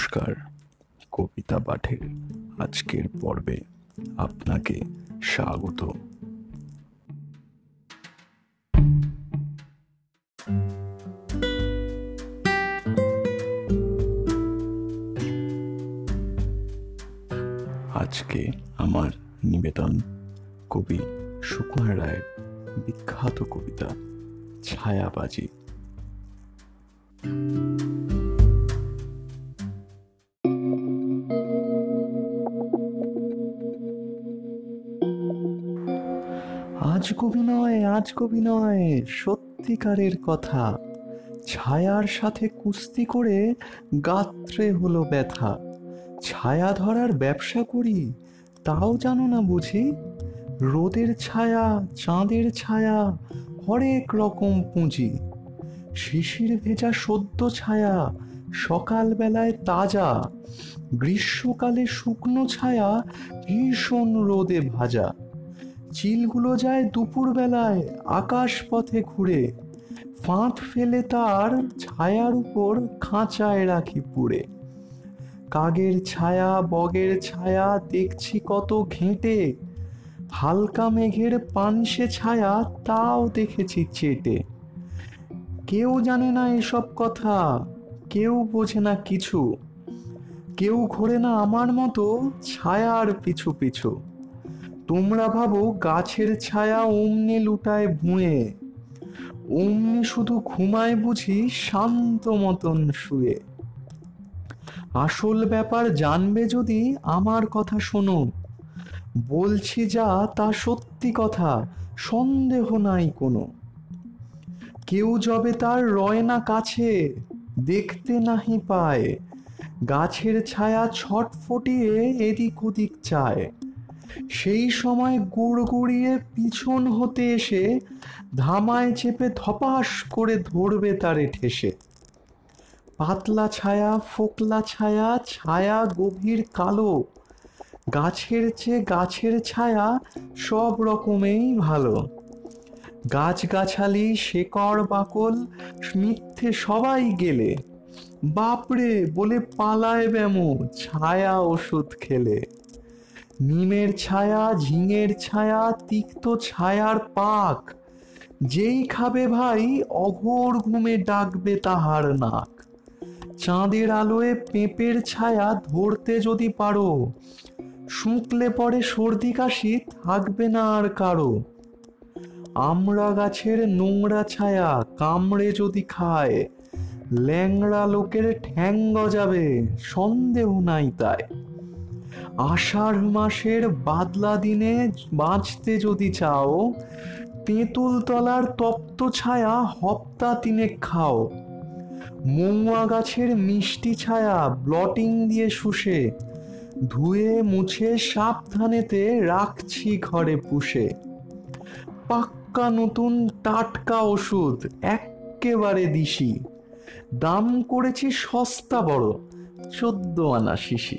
নমস্কার, কবিতা পাঠের আজকের পর্বে আপনাকে স্বাগত। আজকে আমার নিবেদন কবি সুকুমার রায়ের বিখ্যাত কবিতা, ছায়াবাজি। আজ কবি নয়, আজ কবি নয়, সত্যিকারের কথা। ছায়ার সাথে কুস্তি করে গাত্রে হলো ব্যথা। ছায়া ধরার ব্যবসা করি, তাও জানো না বুঝি? রোদের ছায়া, চাঁদের ছায়া, হরেক রকম পুঁজি। শিশির ভেজা সদ্য ছায়া, সকালবেলায় তাজা। গ্রীষ্মকালে শুকনো ছায়া, ভীষণ রোদে ভাজা। চিলগুলো যায় দুপুর বেলায় আকাশ পথে ঘুরে। ফাঁদ ফেলে তার ছায়ার উপর খাঁচায় রাখি পুড়ে। কাগের ছায়া, বগের ছায়া, দেখছি কত ঘেঁটে। হালকা মেঘের পানসে ছায়া, তাও দেখেছি চেটে। কেউ জানে না এসব কথা, কেউ বোঝে না কিছু। কেউ ঘোরে না আমার মতো ছায়ার পিছু পিছু। তোমরা ভাবো গাছের ছায়া অমনি লুটায় ভুঁয়ে। অমনি শুধু ঘুমায় বুঝি শান্ত মতন শুয়ে। আসল ব্যাপার জানবে যদি আমার কথা শোনো। বলছি যা তা সত্যি কথা, সন্দেহ নাই কোনো। কেউ যবে তার রয় না কাছে, দেখতে নাহি পায়। গাছের ছায়া ছটফটিয়ে এদিক ওদিক চায়। সেই সময় গুড় গুড়িয়ে পিছন হতে এসে ধামায় চেপে ধপাস করে ধরবে তারে ঠেসে। পাতলা ছায়া, ফোকলা ছায়া ছায়া গভীর কালো। গাছের চেয়ে গাছের ছায়া সব রকমেই ভালো। গাছগাছালি, শেকড়, বাকল, মিথ্যে সবাই গেলে। বাপরে, বলে পালায় ব্যামো, ছায়া ওষুধ খেলে। নিমের ছায়া, ঝিঙের ছায়া, তিক্ত ছায়ার পাক। যেই খাবে ভাই, অঘোর ঘুমে ডাকবে তাহার নাক। চাঁদের আলোয় পেঁপের ছায়া ধরতে যদি পারো, শুকলে পরে সর্দি কাশি থাকবে না আর কারও। আমরা গাছের নোংরা ছায়া কামড়ে যদি খায়, ল্যাংড়া লোকের ঠ্যাং গজাবে, সন্দেহ নাই তাই। আষাঢ় মাসের বাদলা দিনে বাঁচতে যদি চাও, তেঁতুল তলার তপ্ত ছায়া হপ্তা তিনে খাও। মৌয়া গাছের মিষ্টি ছায়া ব্লটিং দিয়ে শুষে, ধুয়ে মুছে সাবধানেতে রাখছি ঘরে পুষে। পাক্কা নতুন টাটকা ওষুধ এক্কেবারে দিশি। দাম করেছি সস্তা বড়, চোদ্দ আনা শিশি।